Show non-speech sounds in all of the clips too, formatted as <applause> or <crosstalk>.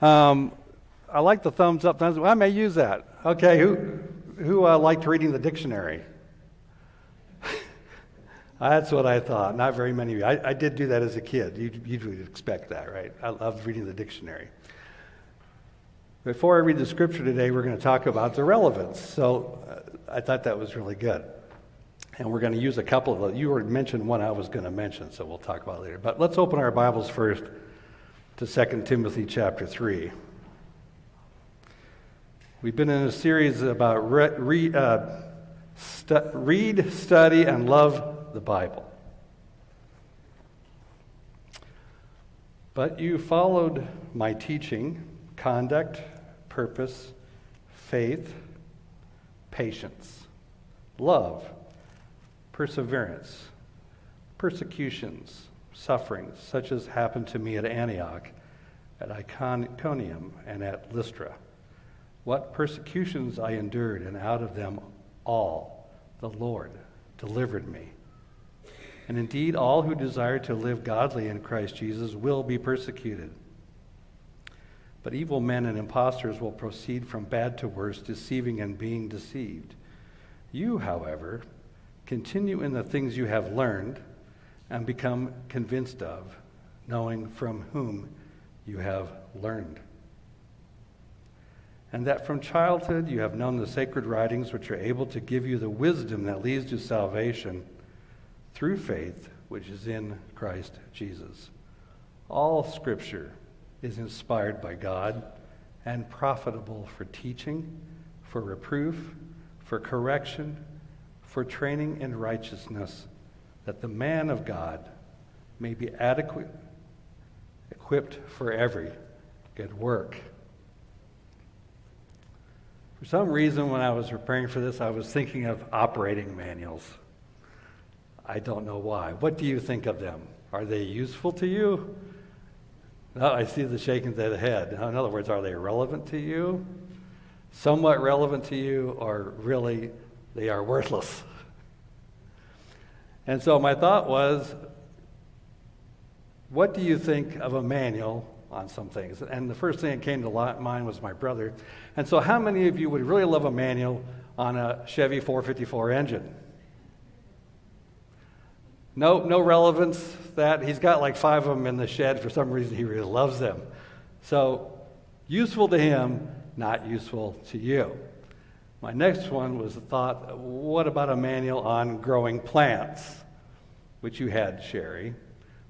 Um, I like the thumbs up. Thumbs. I may use that. Okay, who who uh, liked reading the dictionary? <laughs> That's what I thought. Not very many of you. I, I did do that as a kid. You'd, you'd expect that, right? I loved reading the dictionary. Before I read the scripture today, we're going to talk about the relevance. So uh, I thought that was really good. And we're going to use a couple of those. You already mentioned one I was going to mention, so we'll talk about later. But let's open our Bibles first to 2 Timothy chapter 3. We've been in a series about re, re, uh, stu- read, study, and love the Bible. But you followed my teaching, conduct, purpose, faith, patience, love, perseverance, persecutions, sufferings, such as happened to me at Antioch, at Iconium, and at Lystra what persecutions I endured, and out of them all the Lord delivered me. And indeed, all who desire to live godly in Christ Jesus will be persecuted. But evil men and impostors will proceed from bad to worse, deceiving and being deceived. You, however, continue in the things you have learned and become convinced of, knowing from whom you have learned and that from childhood you have known the sacred writings which are able to give you the wisdom that leads to salvation through faith which is in Christ Jesus. All scripture is inspired by God and profitable for teaching, for reproof, for correction, for training in righteousness, that the man of God may be adequate, equipped for every good work. For some reason, when I was preparing for this, I was thinking of operating manuals. I don't know why. What do you think of them? Are they useful to you? No, I see the shaking of the head. In other words, are they relevant to you? Somewhat relevant to you, or really they are worthless? And so my thought was what do you think of a manual on some things. And the first thing that came to mind was my brother. And so, how many of you would really love a manual on a Chevy 454 engine? No, no relevance. That he's got like five of them in the shed for some reason. He really loves them. So, useful to him, not useful to you. My next one was the thought: What about a manual on growing plants, which you had, Sherry?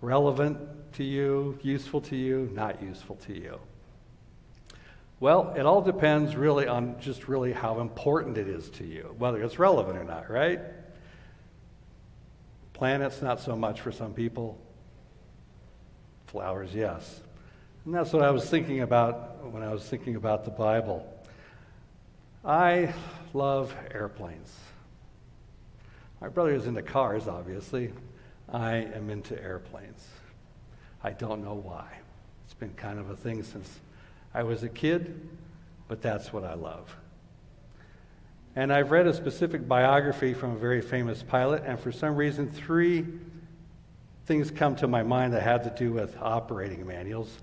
Relevant to you, useful to you, not useful to you? Well, it all depends really on just really how important it is to you, whether it's relevant or not, right? Planets, not so much for some people. Flowers, yes. And that's what I was thinking about when I was thinking about the Bible. I love airplanes. My brother is into cars, obviously. I am into airplanes. I don't know why. It's been kind of a thing since I was a kid, but that's what I love. And I've read a specific biography from a very famous pilot, and for some reason, three things come to my mind that had to do with operating manuals,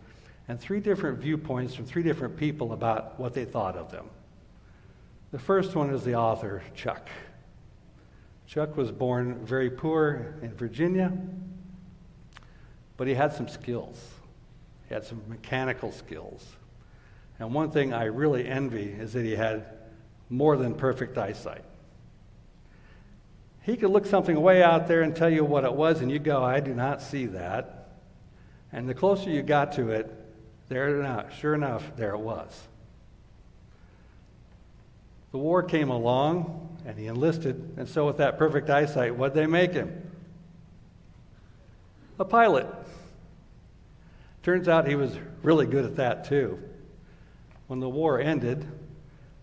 and three different viewpoints from three different people about what they thought of them. The first one is the author, Chuck. Chuck was born very poor in Virginia. But he had some skills. He had some mechanical skills. And one thing I really envy is that he had more than perfect eyesight. He could look something way out there and tell you what it was, and you go, I do not see that. And the closer you got to it, there sure enough, there it was. The war came along, and he enlisted, and so with that perfect eyesight, what'd they make him? A pilot. Turns out he was really good at that too. When the war ended,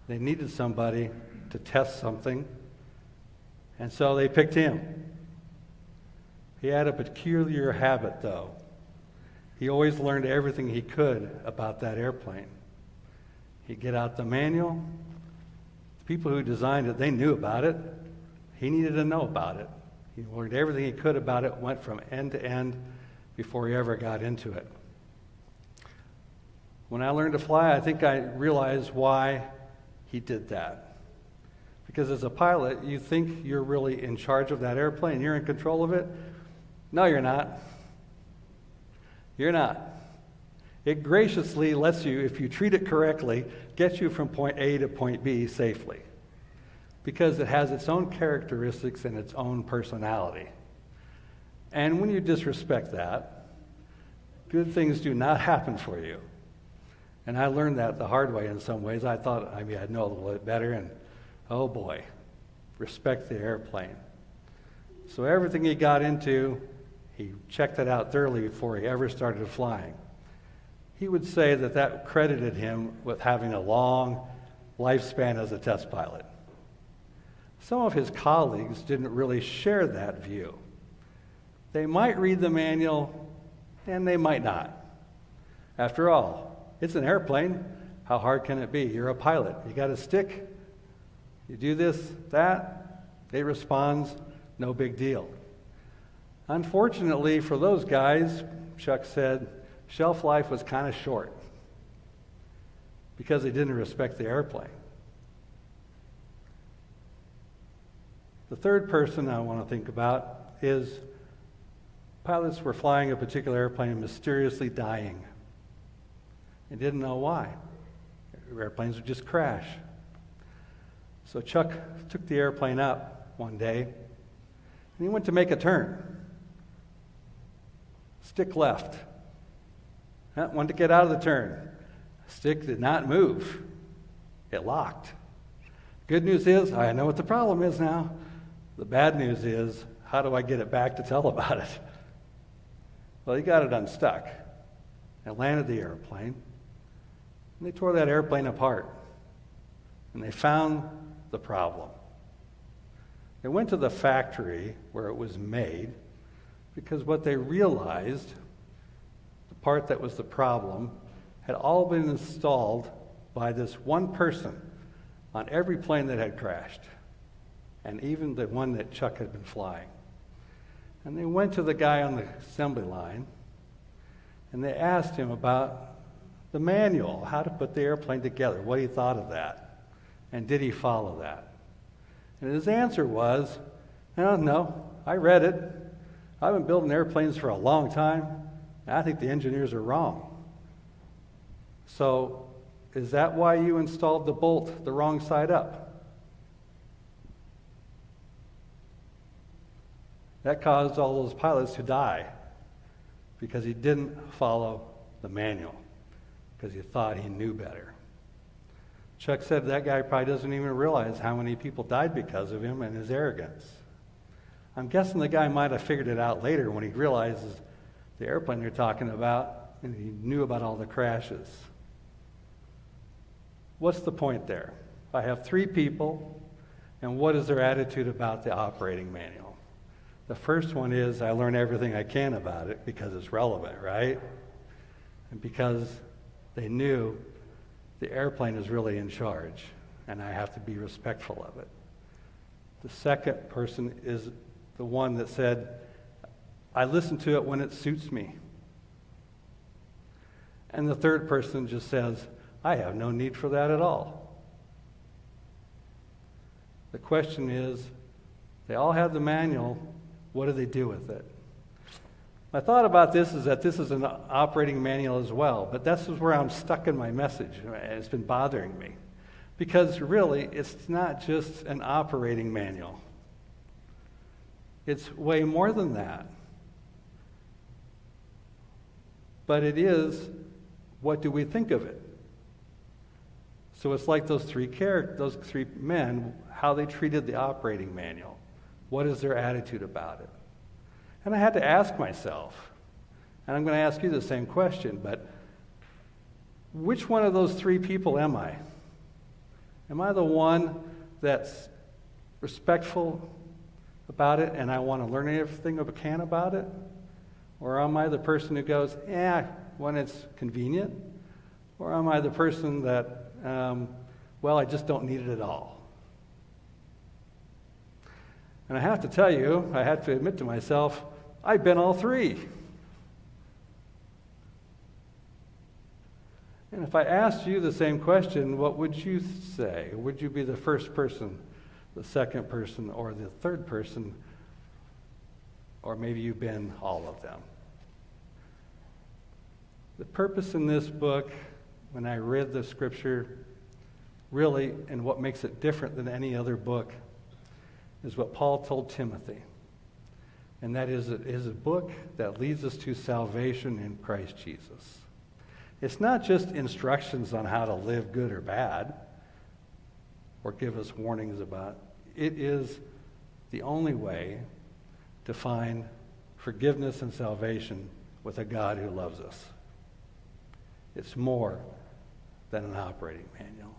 they needed somebody to test something, and so they picked him. He had a peculiar habit, though. He always learned everything he could about that airplane. He'd get out the manual. People who designed it, they knew about it. He needed to know about it. He learned everything he could about it, went from end to end before he ever got into it. When I learned to fly, I think I realized why he did that. Because as a pilot, you think you're really in charge of that airplane, you're in control of it. No, you're not. You're not. It graciously lets you, if you treat it correctly, get you from point A to point B safely. Because it has its own characteristics and its own personality. And when you disrespect that, good things do not happen for you. And I learned that the hard way in some ways. I thought I mean I'd know a little bit better, and oh boy, respect the airplane. So everything he got into, he checked it out thoroughly before he ever started flying. He would say that that credited him with having a long lifespan as a test pilot. Some of his colleagues didn't really share that view. They might read the manual, and they might not. After all, it's an airplane. How hard can it be? You're a pilot. You got a stick. You do this, that. It responds. No big deal. Unfortunately for those guys, Chuck said, shelf life was kind of short because they didn't respect the airplane. The third person I want to think about is pilots were flying a particular airplane and mysteriously dying. They didn't know why. Airplanes would just crash. So Chuck took the airplane up one day and he went to make a turn. Stick left. Wanted to get out of the turn. Stick did not move. It locked. Good news is, I know what the problem is now. The bad news is, how do I get it back to tell about it? Well, he got it unstuck and landed the airplane. And they tore that airplane apart. And they found the problem. They went to the factory where it was made because what they realized, part that was the problem, had all been installed by this one person on every plane that had crashed, and even the one that Chuck had been flying. And they went to the guy on the assembly line and they asked him about the manual, how to put the airplane together, what he thought of that, and did he follow that. And his answer was, oh, no, I read it. I've been building airplanes for a long time. I think the engineers are wrong. So, is that why you installed the bolt the wrong side up? That caused all those pilots to die because he didn't follow the manual, because he thought he knew better. Chuck said that guy probably doesn't even realize how many people died because of him and his arrogance. I'm guessing the guy might have figured it out later when he realizes the airplane they're talking about and he knew about all the crashes. What's the point there? I have three people, and what is their attitude about the operating manual? The first one is I learn everything I can about it because it's relevant, right? And because they knew the airplane is really in charge and I have to be respectful of it. The second person is the one that said, I listen to it when it suits me. And the third person just says, I have no need for that at all. The question is, they all have the manual, what do they do with it? My thought about this is that this is an operating manual as well, but this is where I'm stuck in my message. It's been bothering me. Because really, it's not just an operating manual, it's way more than that. But it is what do we think of it? So it's like those three characters, those three men, how they treated the operating manual. What is their attitude about it? And I had to ask myself, and I'm going to ask you the same question, but which one of those three people am I? Am I the one that's respectful about it and I want to learn everything I can about it? Or am I the person who goes, yeah, when it's convenient? Or am I the person that, um, well, I just don't need it at all? And I have to tell you, I have to admit to myself, I've been all three. And if I asked you the same question, what would you say? Would you be the first person, the second person, or the third person? Or maybe you've been all of them. The purpose in this book, when I read the scripture, really, and what makes it different than any other book, is what Paul told Timothy. And that is, it is a book that leads us to salvation in Christ Jesus. It's not just instructions on how to live good or bad or give us warnings about. It is the only way to find forgiveness and salvation with a God who loves us. It's more than an operating manual.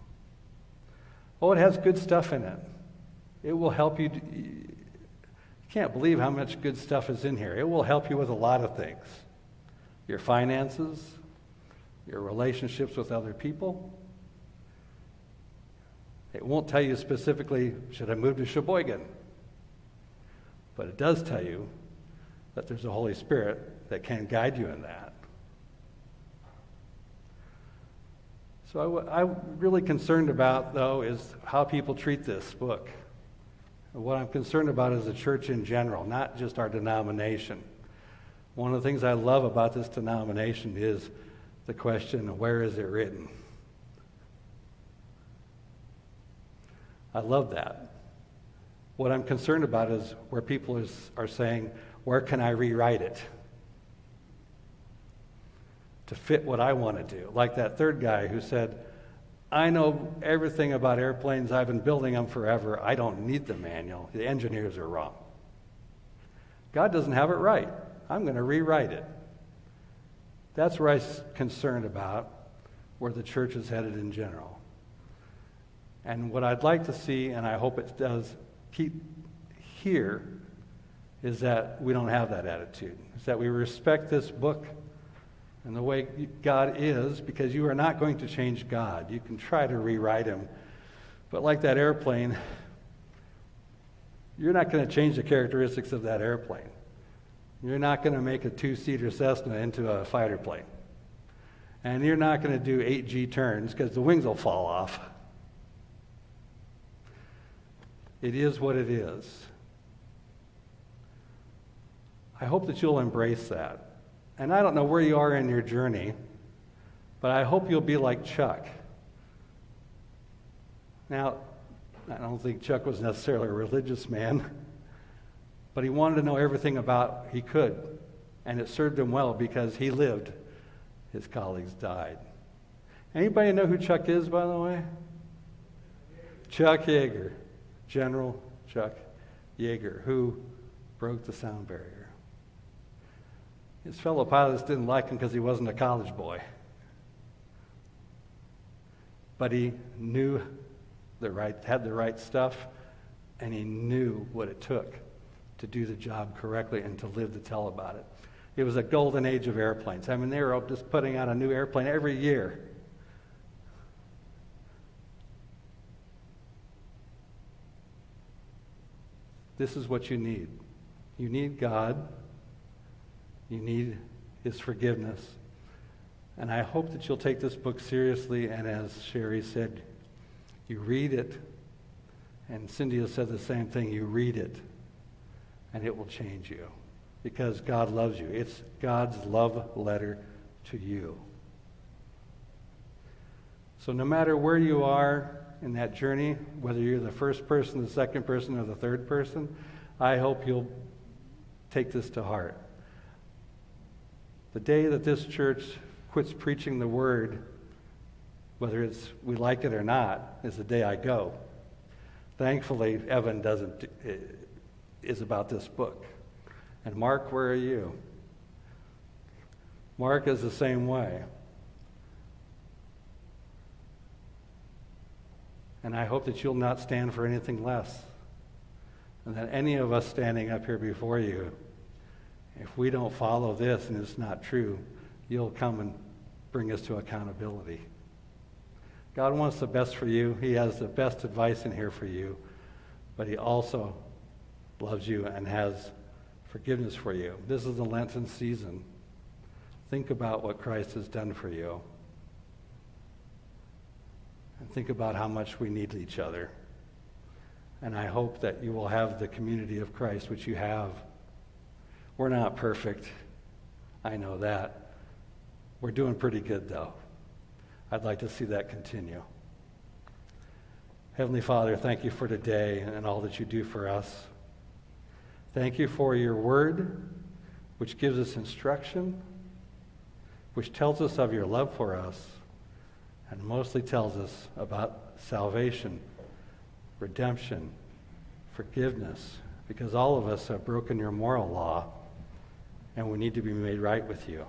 Oh, it has good stuff in it. It will help you. You can't believe how much good stuff is in here. It will help you with a lot of things your finances, your relationships with other people. It won't tell you specifically, should I move to Sheboygan? But it does tell you that there's a Holy Spirit that can guide you in that. So, I, am really concerned about, though, is how people treat this book. What I'm concerned about is the church in general, not just our denomination. One of the things I love about this denomination is the question where is it written? I love that. What I'm concerned about is where people is, are saying, where can I rewrite it? To fit what I want to do. Like that third guy who said, I know everything about airplanes. I've been building them forever. I don't need the manual. The engineers are wrong. God doesn't have it right. I'm going to rewrite it. That's where I'm concerned about where the church is headed in general. And what I'd like to see, and I hope it does keep here, is that we don't have that attitude. Is that we respect this book and the way God is because you are not going to change God. You can try to rewrite him. But like that airplane, you're not going to change the characteristics of that airplane. You're not going to make a two seater Cessna into a fighter plane. And you're not going to do 8G turns because the wings will fall off. It is what it is. I hope that you'll embrace that. And I don't know where you are in your journey, but I hope you'll be like Chuck. Now, I don't think Chuck was necessarily a religious man, but he wanted to know everything about he could. And it served him well because he lived, his colleagues died. Anybody know who Chuck is, by the way? Chuck Yeager, General Chuck Yeager, who broke the sound barrier. His fellow pilots didn't like him because he wasn't a college boy. But he knew the right, had the right stuff, and he knew what it took to do the job correctly and to live to tell about it. It was a golden age of airplanes. I mean, they were just putting out a new airplane every year. This is what you need. You need God you need His forgiveness. And I hope that you'll take this book seriously. And as Sherry said, you read it. And Cindy has said the same thing. You read it, and it will change you because God loves you. It's God's love letter to you. So, no matter where you are in that journey, whether you're the first person, the second person, or the third person, I hope you'll take this to heart. The day that this church quits preaching the word, whether it's we like it or not, is the day I go. Thankfully, Evan doesn't uh, is about this book. And Mark, where are you? Mark is the same way. And I hope that you'll not stand for anything less. And that any of us standing up here before you if we don't follow this and it's not true, you'll come and bring us to accountability. God wants the best for you. He has the best advice in here for you, but He also loves you and has forgiveness for you. This is the Lenten season. Think about what Christ has done for you. Think about how much we need each other. And I hope that you will have the community of Christ, which you have. We're not perfect. I know that. We're doing pretty good, though. I'd like to see that continue. Heavenly Father, thank you for today and all that you do for us. Thank you for your word, which gives us instruction, which tells us of your love for us, and mostly tells us about salvation, redemption, forgiveness, because all of us have broken your moral law and we need to be made right with you.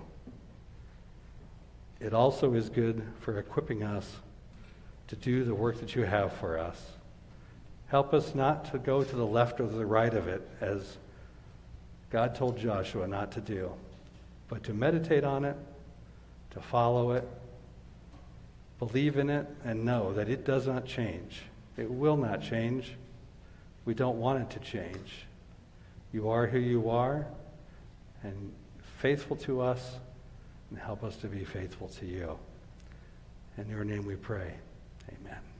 It also is good for equipping us to do the work that you have for us. Help us not to go to the left or the right of it, as God told Joshua not to do, but to meditate on it, to follow it, believe in it, and know that it does not change. It will not change. We don't want it to change. You are who you are, and faithful to us, and help us to be faithful to you. In your name we pray. Amen.